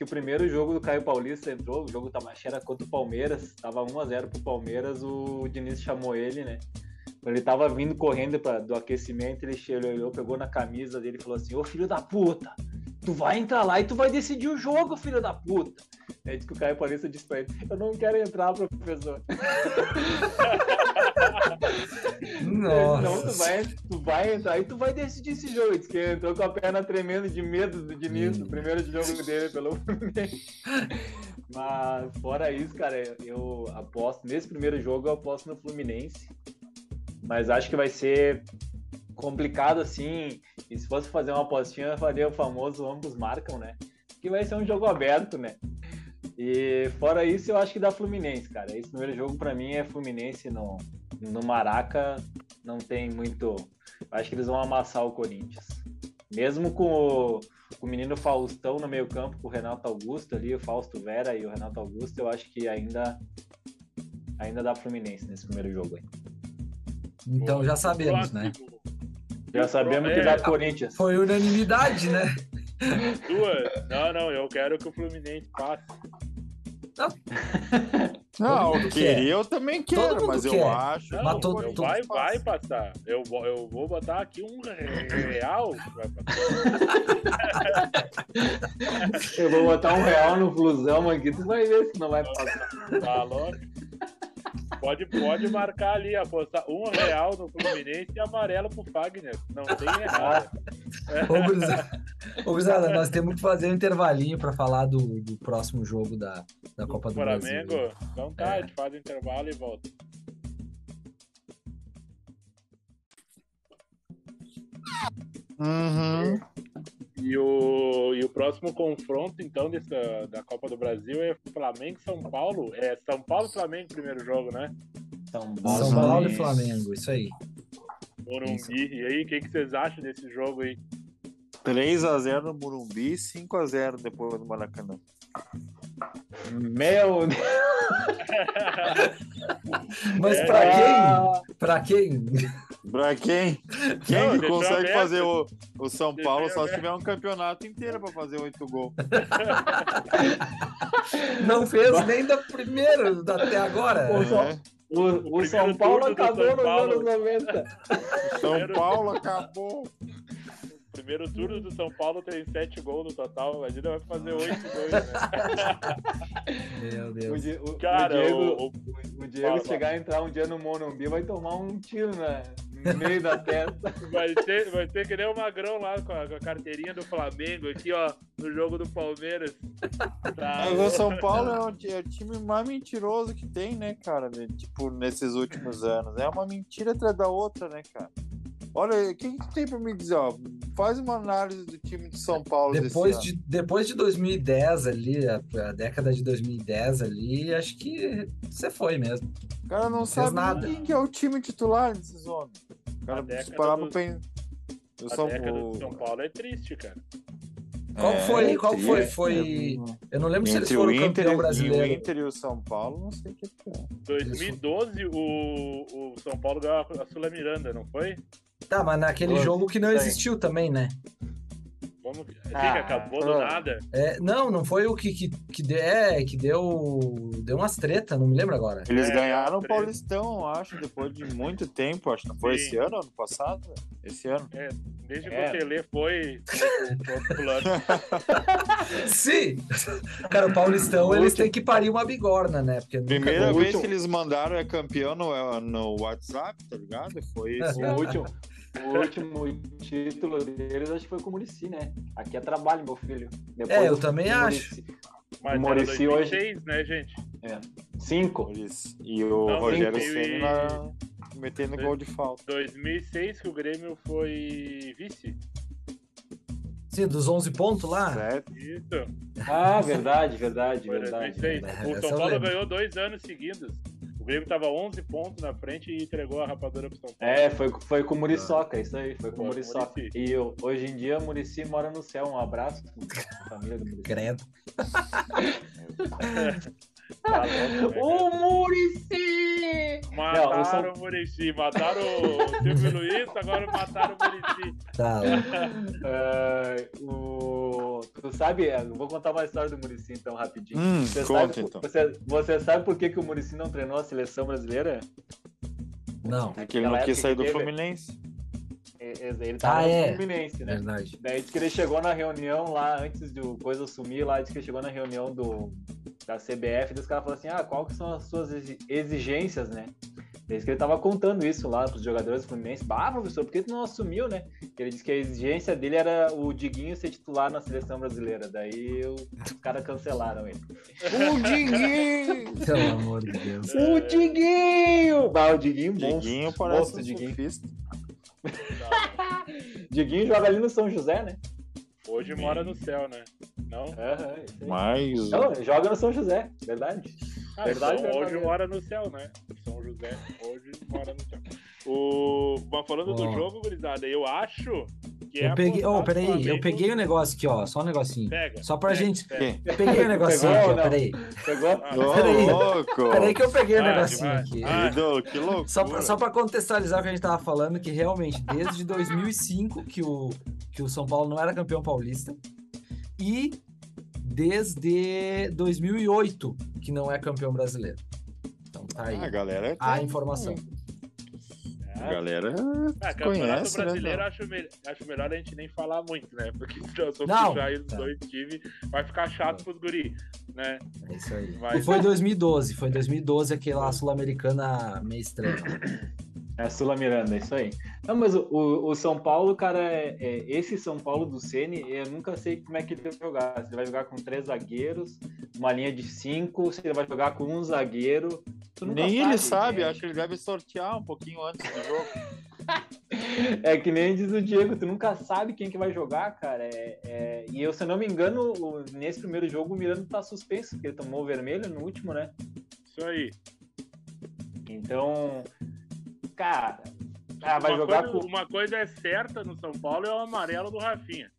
Que o primeiro jogo do Caio Paulista entrou, o jogo que era contra o Palmeiras, tava 1x0 pro Palmeiras, o Diniz chamou ele, né? Quando ele tava vindo correndo pra, do aquecimento, ele ele olhou, pegou na camisa dele e falou assim: Ô filho da puta, tu vai entrar lá e tu vai decidir o jogo, filho da puta. Aí disse que o Caio Paulista disse pra ele: Eu não quero entrar, professor. Não, tu Nossa. vai, tu vai entrar e tu vai decidir esse jogo. Diz que entrou com a perna tremendo de medo do Diniz no Hum. primeiro jogo dele pelo Fluminense. Mas fora isso, cara, eu aposto, nesse primeiro jogo eu aposto no Fluminense. Mas acho que vai ser complicado assim. E se fosse fazer uma apostinha, eu faria o famoso ambos marcam, né? Que vai ser um jogo aberto, né? E fora isso, eu acho que dá Fluminense, cara. Esse primeiro jogo pra mim é Fluminense no, no Maraca. Não tem muito. Acho que eles vão amassar o Corinthians. Mesmo com o, com o menino Faustão no meio-campo, com o Renato Augusto ali, o Fausto Vera e o Renato Augusto, eu acho que ainda ainda dá Fluminense nesse primeiro jogo aí. Então já sabemos, né? Já sabemos que É. dá Corinthians. Foi unanimidade, né? Duas. Não, não, eu quero que o Fluminense passe. Não, eu queria, eu também quero, mas eu quer. acho. Não, Mas todo- eu vai, passa. vai passar. Eu, vou- eu vou botar aqui um real. que Vai passar. Eu vou botar um real no Flusão aqui, tu vai ver se não vai passar. Tá louco? Pode, pode marcar ali, apostar um real no Fluminense e amarelo pro Fagner. Não tem errado. Ô, gurizada, nós temos que fazer um intervalinho para falar do, do próximo jogo da, da Copa do Flamengo. Brasil. Então tá, É. a gente faz o intervalo e volta. Uhum. E o, e o próximo confronto, então, dessa, da Copa do Brasil é Flamengo e São Paulo. É São Paulo e Flamengo primeiro jogo, né? São São Paulo e Flamengo, isso aí. Morumbi. E aí, o que, que vocês acham desse jogo aí? 3x0 no Morumbi, 5x0 depois no Maracanã. Meu Deus! Mas É, pra Ah, quem? Pra quem? Pra quem? Quem Não, que consegue aberto. fazer o, o São Deixou Paulo só se aberto. tiver um campeonato inteiro pra fazer oito gols? Não fez nem da primeira até agora. É. O, o primeiro São Paulo acabou São nos Paulo. anos 90. São Paulo acabou. Primeiro turno do São Paulo tem sete gols no total. Imagina, vai fazer oito gols, né? Meu O, Deus. O- o Cara, Diego, o, o- o Diego Fala, chegar a entrar um dia no Morumbi vai tomar um tiro na, no meio da testa. vai, ser, vai ser que nem o Magrão lá com a, com a carteirinha do Flamengo aqui, ó, no jogo do Palmeiras. Tá, Mas o São Paulo é o, é o time mais mentiroso que tem, né, cara? Tipo, nesses últimos anos. É uma mentira atrás da outra, né, cara? Olha, o que, tem pra me dizer? Ó, faz uma análise do time de São Paulo Depois desse de, depois de 2010 ali, a, a década de 2010 ali, acho que você foi mesmo. ano. O cara não fez sabe nada. nem quem que é o time titular desses homens. O cara A se parar pra dos- pensar. A São década Paulo. do São Paulo é triste, cara. Qual É, foi? Qual entre- foi? Foi. Eu não lembro se eles Entre o foram Inter, campeão e- o brasileiro. Inter e o São Paulo, não sei o que que é. 2012, o, o São Paulo ganhou a Sula Miranda, não foi? Tá, mas naquele Doze, jogo que não existiu também, né? Vamos... Sim, Ah, que acabou do pronto. nada. É, não, não foi o que, que, que, de- é, que deu, deu umas treta, não me lembro agora. Eles É, ganharam o. Paulistão, acho, depois de muito tempo. Acho que não foi Sim. esse ano, ano passado? Esse ano. Desde que É. o Tele foi. Sim! Cara, o Paulistão, eles têm que parir uma bigorna, né? Porque Primeira vez que eles mandaram é campeão no, no WhatsApp, tá ligado? Foi esse O último, o último título deles acho que foi com o Murici, né? Aqui é trabalho, meu filho. Depois É, eu do- também do acho. Mas era Muricy hoje- 2006, né, gente? Cinco. Por isso. E o Não, Rogério Ceni e- metendo gol de falta. 2006 que o Grêmio foi vice. Sim, dos 11 pontos lá. Certo? Isso. Ah, verdade, verdade, Foi verdade. 2006. verdade. O São Paulo ganhou dois anos seguidos. O Grêmio tava 11 pontos na frente e entregou a rapadura pro São Paulo. É, foi, foi com o Muriçoca, isso aí, foi com o Muriçoca. Muricy. E eu- hoje em dia o Murici mora no céu. Um abraço pra família do Murici. Credo. Tá louco, né, O Murici! Mataram Não, o São- o Murici, mataram o Silvio Luiz, agora mataram o Murici. Tá, Ah, o... Tu sabe, eu vou contar uma história do Murici então rapidinho. Hum, Você conta sabe, então. Você, você sabe por que, que o Murici não treinou a seleção brasileira? não, É que ele não quis sair do teve- Fluminense. É, é, Ele tava Ah, no é. Fluminense, né? verdade. Daí diz que ele chegou na reunião lá, antes do coisa assumir lá, diz que ele chegou na reunião do, da CBF, e os caras falaram assim, ah, qual que são as suas exi- exigências, né? Diz que ele tava contando isso lá pros jogadores do Fluminense. Bah, professor, por que tu não assumiu, né? Ele disse que a exigência dele era o Diguinho ser titular na seleção brasileira. Daí o- os caras cancelaram ele. O Diguinho! Pelo amor de Deus. O Diguinho! Bah, o Diguinho, monstro. Diguinho parece Monstro, um Diguinho. surfista. Diguinho joga ali no São José, né? Hoje mora no céu, né? Não? Mas Não, joga no São José, verdade. Ah, Verdade, então, hoje mora no céu, né? São José, hoje mora no céu. O... Mas falando do Ó. jogo, gurizada, eu acho que é Eu peguei, oh, peraí, eu peguei o negócio aqui, ó, só um negocinho. Pega. Só pra pega, gente- pega. Eu peguei o negocinho Pegou aqui, ó, peraí. Pegou? Ah, Peraí. louco! Peraí que eu peguei o Vai, negocinho vai. aqui. Ídolo, que loucura. Só pra, só pra contextualizar o que a gente tava falando, que realmente, desde 2005 que o, que o São Paulo não era campeão paulista, e desde 2008 que não é campeão brasileiro. Então tá aí Ah, a galera. a informação. A galera. Ah, campeonato Conhece, né, brasileiro, não? acho, me- acho melhor a gente nem falar muito, né? Porque se eu sou Não. puxar aí os Tá. dois times, vai ficar chato pros guri, né? É isso aí. Mas- E foi 2012, foi 2012 aquela sul-americana meio estranha. É Sula Miranda, isso aí. Não, mas o, o, o São Paulo, cara, é, é- esse São Paulo do Ceni, eu nunca sei como é que ele vai jogar. Se ele vai jogar com três zagueiros, uma linha de cinco, se ele vai jogar com um zagueiro. Nem ele sabe, né? acho que ele deve sortear um pouquinho antes do jogo. É que nem diz o Diego, tu nunca sabe quem que vai jogar, cara. É, é- E eu, se eu não me engano, nesse primeiro jogo o Miranda tá suspenso, porque ele tomou o vermelho no último, né? Isso aí. Então, cara, ah, vai uma, jogar coisa, com. uma coisa é certa no São Paulo é o amarelo do Rafinha.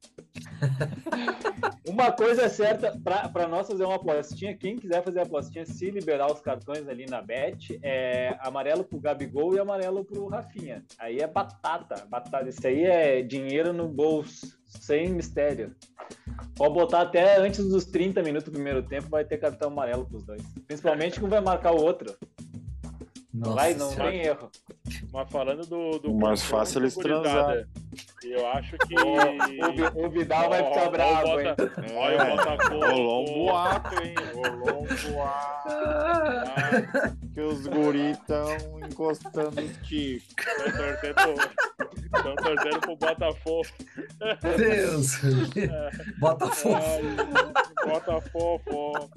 Uma coisa é certa, para nós fazer uma apostinha, quem quiser fazer a apostinha, se liberar os cartões ali na Bet, é amarelo pro Gabigol e amarelo pro Rafinha. Aí é batata, batata. Isso aí é dinheiro no bolso, sem mistério. Pode botar até antes dos 30 minutos do primeiro tempo, vai ter cartão amarelo pros dois. Principalmente que um vai marcar o outro. Não Nossa vai, não Senhora. tem erro. Mas falando do. do O mais fácil é eles gurizada, Eu acho que. O, o Vidal vai ficar bravo, hein? Olha o Botafogo. Rolou um boato, hein? Rolou um boato. Ah, Que os guris estão encostando os ticos. Estão torcendo, pro Botafogo. Deus! Botafogo! Ai, Botafogo.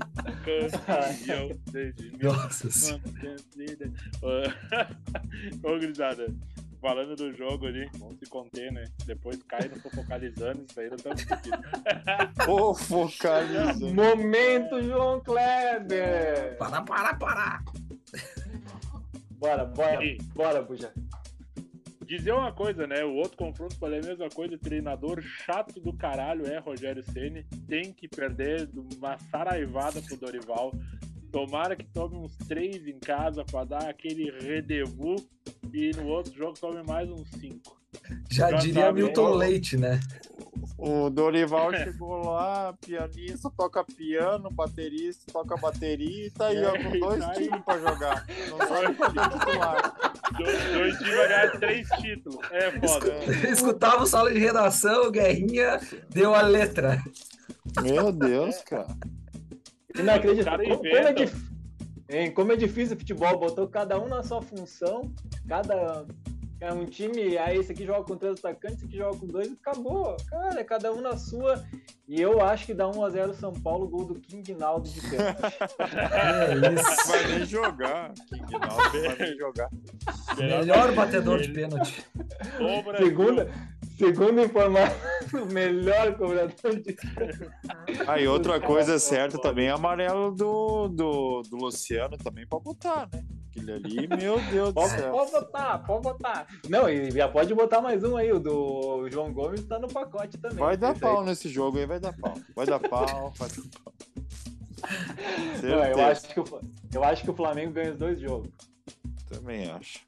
Campeão desde Nossa Senhora. 1930. Ô, grisada. Falando do jogo ali, vamos se conter, né? Depois cai no focalizando, isso aí não estamos conseguindo. Ô, focalizando. Momento, João Kleber! Para, para, para! Bora, bora, E- bora, Buja. Dizer uma coisa, né? O outro confronto falei a mesma coisa. Treinador chato do caralho é Rogério Ceni. Tem que perder uma saraivada pro Dorival. Tomara que tome uns três em casa pra dar aquele rendezvous e no outro jogo tome mais uns cinco. Já diria Milton? Leite, né? o Dorival chegou lá, pianista, toca piano, baterista, toca bateria e tá aí, ó, É, com dois tá times pra jogar. Não sabe titular. Dois, dois times vai ganhar três títulos. É foda. Escutava o sala de redação, Guerrinha deu a letra. Meu Deus, cara. Inacreditável. Como, como é dif- hein, como é difícil o futebol, botou cada um na sua função, cada é um time, aí esse aqui joga com três atacantes, esse aqui joga com dois, acabou. Cara, é cada um na sua. E eu acho que dá 1x0 São Paulo, gol do King Naldo de pênalti. É isso. Vai nem jogar. King Naldo vai nem jogar. Melhor batedor de pênalti. Segunda, segundo informado, o melhor cobrador de Ah, e outra coisa certa também é amarelo do, do, do Luciano também pra botar, né? Aquele ali, meu Deus do Pode, céu. pode botar, pode botar. Não, e já pode botar mais um aí, o do João Gomes tá no pacote também. Vai dar Esse aí. pau nesse jogo aí, vai dar pau. Vai dar pau, vai dar pau. Não, eu, acho que o, eu acho que o Flamengo ganha os dois jogos. Também acho.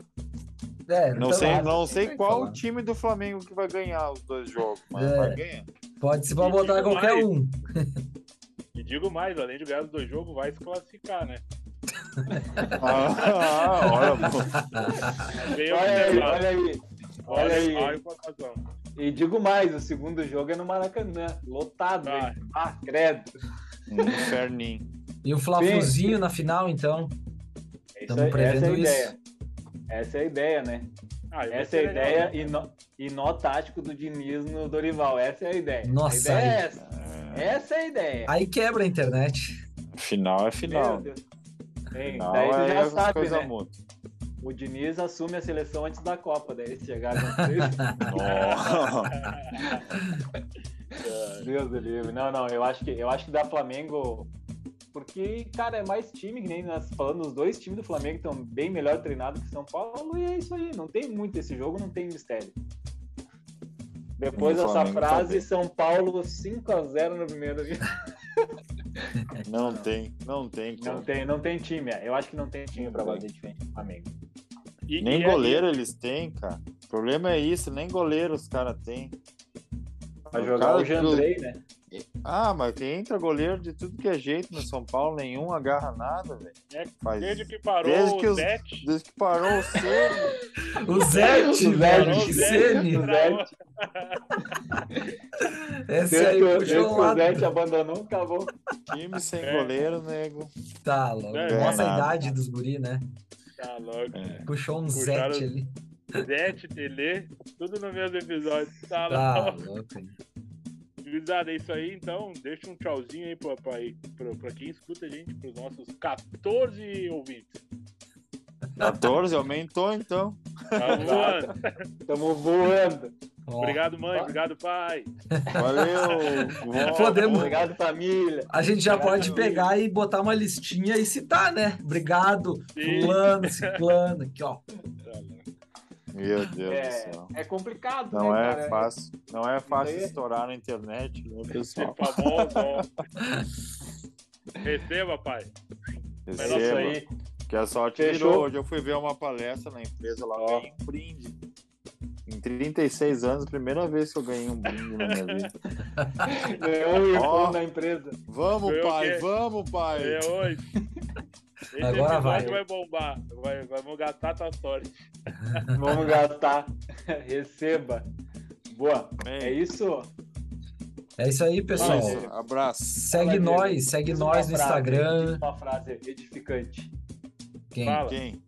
É, Não então, sei, não tem sei qual falar. time do Flamengo que vai ganhar os dois jogos, mas É. vai ganhar. Pode se pode botar qualquer mais. um. E digo mais, além de ganhar os dois jogos, vai se classificar, né? Ah, olha, pô. Olha aí, olha aí. Olha aí. Olha. E digo mais, o segundo jogo é no Maracanã, lotado, Vai. hein? Ah, credo. Um inferninho. E o Flafuzinho na final, então. Isso Tamo aí- essa é a prevendo ideia. Essa é a ideia, né? Ah, Essa é a ser legal. ideia e nó, e nó tático do Diniz no Dorival. Essa é a ideia. Nossa, a ideia é essa. Essa é a ideia. Aí quebra a internet. Final é Meu final. Deus. Daí tu é já as sabe, né? mudam. O Diniz assume a seleção antes da Copa, daí se chegar com três, Nossa. Deus do livre. Não, não, eu acho que eu acho que dá Flamengo. Porque, cara, é mais time, que nem nós falando, os dois times do Flamengo estão bem melhor treinados que São Paulo, e é isso aí. Não tem muito esse jogo, não tem mistério. Depois dessa tá frase. São Paulo 5x0 no primeiro. Não tem, não tem. Não tem, não tem time. é. Eu acho que não tem time Não pra tem. bater de frente com o Flamengo. E- Nem e goleiro eles têm, cara. O problema é isso, nem goleiro os caras têm. Pra jogar o Jandrei, né? Ah, mas que entra goleiro de tudo que é jeito no São Paulo, nenhum agarra nada, velho. É, Faz... Desde que parou Desde que o os- Zete, Desde que parou o Ceni. O Zete, velho. Que o Sene. O Zete, Esse desde aí que o- puxou desde um que o lado. Zete abandonou, acabou. time sem É. goleiro, nego. Tá, louco. É, Nossa a nada. idade dos guri, né? tá louco. É. Puxou um Puxaram- Zete ali. Zete, Tele, tudo no mesmo episódio. Tá Tá louco. louco. Gurizada, é isso aí, então. Deixa um tchauzinho aí pra, pra, pra, pra quem escuta a gente, pros nossos 14 ouvintes. 14, aumentou então. Tá voando. Tamo voando. Ó, Obrigado, mãe. Obrigado, pai. Valeu. Podemos- Obrigado, família. A gente já Obrigado, pode família. pegar e botar uma listinha e citar, né? Obrigado, Sim. fulano, ciclano, aqui, ó. Tá. Meu Deus do É, céu. é complicado, Não né, é cara? fácil. Não é fácil é- estourar na internet, né, É pessoal? famoso. Receba, pai. É Receba. aí. Que a sorte Fechou. virou. Hoje eu fui ver uma palestra na empresa lá, ganhei um brinde. Em 36 anos, primeira vez que eu ganhei um brinde na minha vida. Ganhou o iPhone da empresa. Vamos, Foi pai, vamos, pai. É hoje. Esse Agora vai. vai bombar. Vai, vamos gastar tua sorte. Vamos gastar. Receba. Boa. Bem, É isso. É isso aí, pessoal. isso. Abraço. Segue Fala, nós, segue nós no frase, Instagram. Uma frase edificante. Quem? Fala. Quem?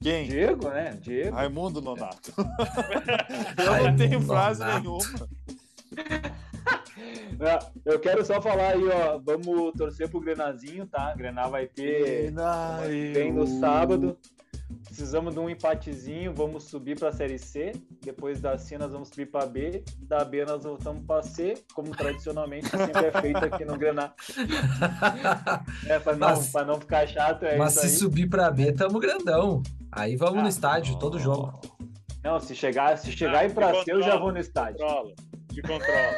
Quem? Diego, né? Diego. Raimundo Nonato. eu não Raimundo tenho frase Nonato. nenhuma. Ah, Eu quero só falar aí, ó. Vamos torcer pro Grenazinho, tá? Grenar vai ter. Tem no sábado. Precisamos de um empatezinho, vamos subir para a Série C. Depois da C nós vamos subir para B. Da B nós voltamos para C, como tradicionalmente sempre é feito aqui no Grenar. É, para não, Mas- pra não ficar chato, é Mas isso se aí. subir pra B, tamo grandão. Aí vamos no Ah, estádio, todo jogo. Não, se chegar, se chegar Ah, aí para se C, eu já vou no estádio. Controla. Te controla.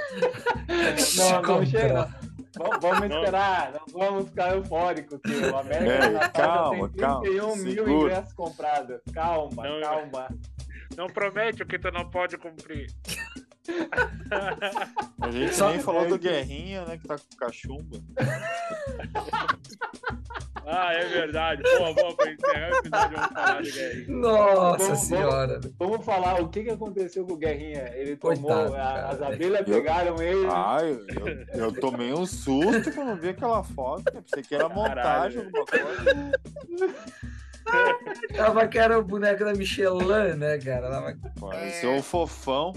Não, não chega. Vamos, vamos esperar, não vamos ficar eufóricos, que o América É, calma, tem calma, 31 mil segura. ingressos comprados. Calma, Não, calma. Não promete o que tu não pode cumprir. A gente Só- nem falou do Guerrinha, né? Que tá com cachumba. ah, é verdade. Boa, boa, pra encerrar o episódio, vamos falar do Guerrinha. Nossa Vamos- senhora. Vamos falar o que, que aconteceu com o Guerrinha. Ele tomou, Coitado, a- as abelhas pegaram ele. Ah, eu, eu, eu tomei um susto quando eu vi aquela foto. Eu pensei que era montagem, alguma coisa. Tava que era o boneco da Michelin, né, cara? Tava... Pareceu um fofão.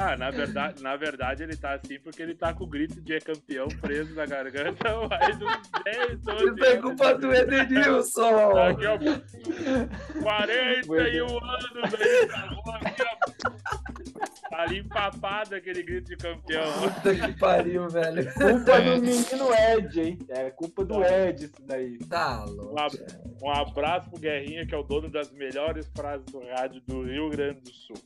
Ah, na verdade, na verdade ele tá assim porque ele tá com o grito de é campeão preso na garganta mais uns 10, 12 Isso é anos. culpa do Edenilson! Daqui a 41 anos aqui, ó. Tá ali empapado aquele grito de campeão. ó. Puta que pariu, velho. Culpa do menino Ed, hein? É culpa do Ed isso daí. Tá louco. Um Um abraço pro Guerrinha, que é o dono das melhores frases do rádio do Rio Grande do Sul.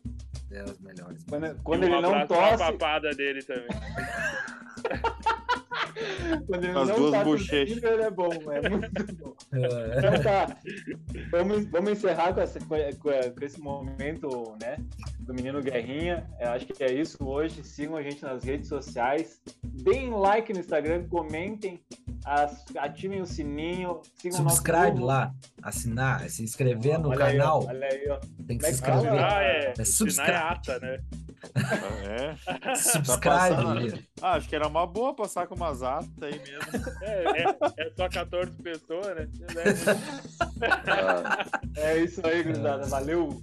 É os melhores. Quando, quando ele não tosse, papada dele também. quando ele As não duas tá bochechas. ele é bom, é muito bom. É. Então tá, vamos, vamos encerrar com, essa- com- esse momento, né, do menino Guerrinha. Eu acho que é isso hoje. Sigam a gente nas redes sociais. Deem like no Instagram, comentem, ativem o sininho, sigam o nosso Subscribe lá, assinar, se inscrever no aí, ó, canal. olha aí, ó. Tem que Como é se fala? inscrever. Ah, é. É Assinar subscribe. é ata, né? É. Subscribe. Lira. Ah, acho que era uma boa passar com umas atas aí mesmo. É, é, é só 14 pessoas, né? É isso aí, gurizada. Valeu!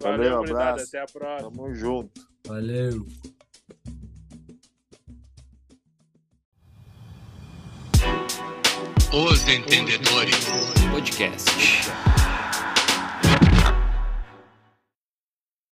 Valeu, gurizada, abraço. Até a próxima. Tamo junto. Valeu. Os Entendedores Podcast.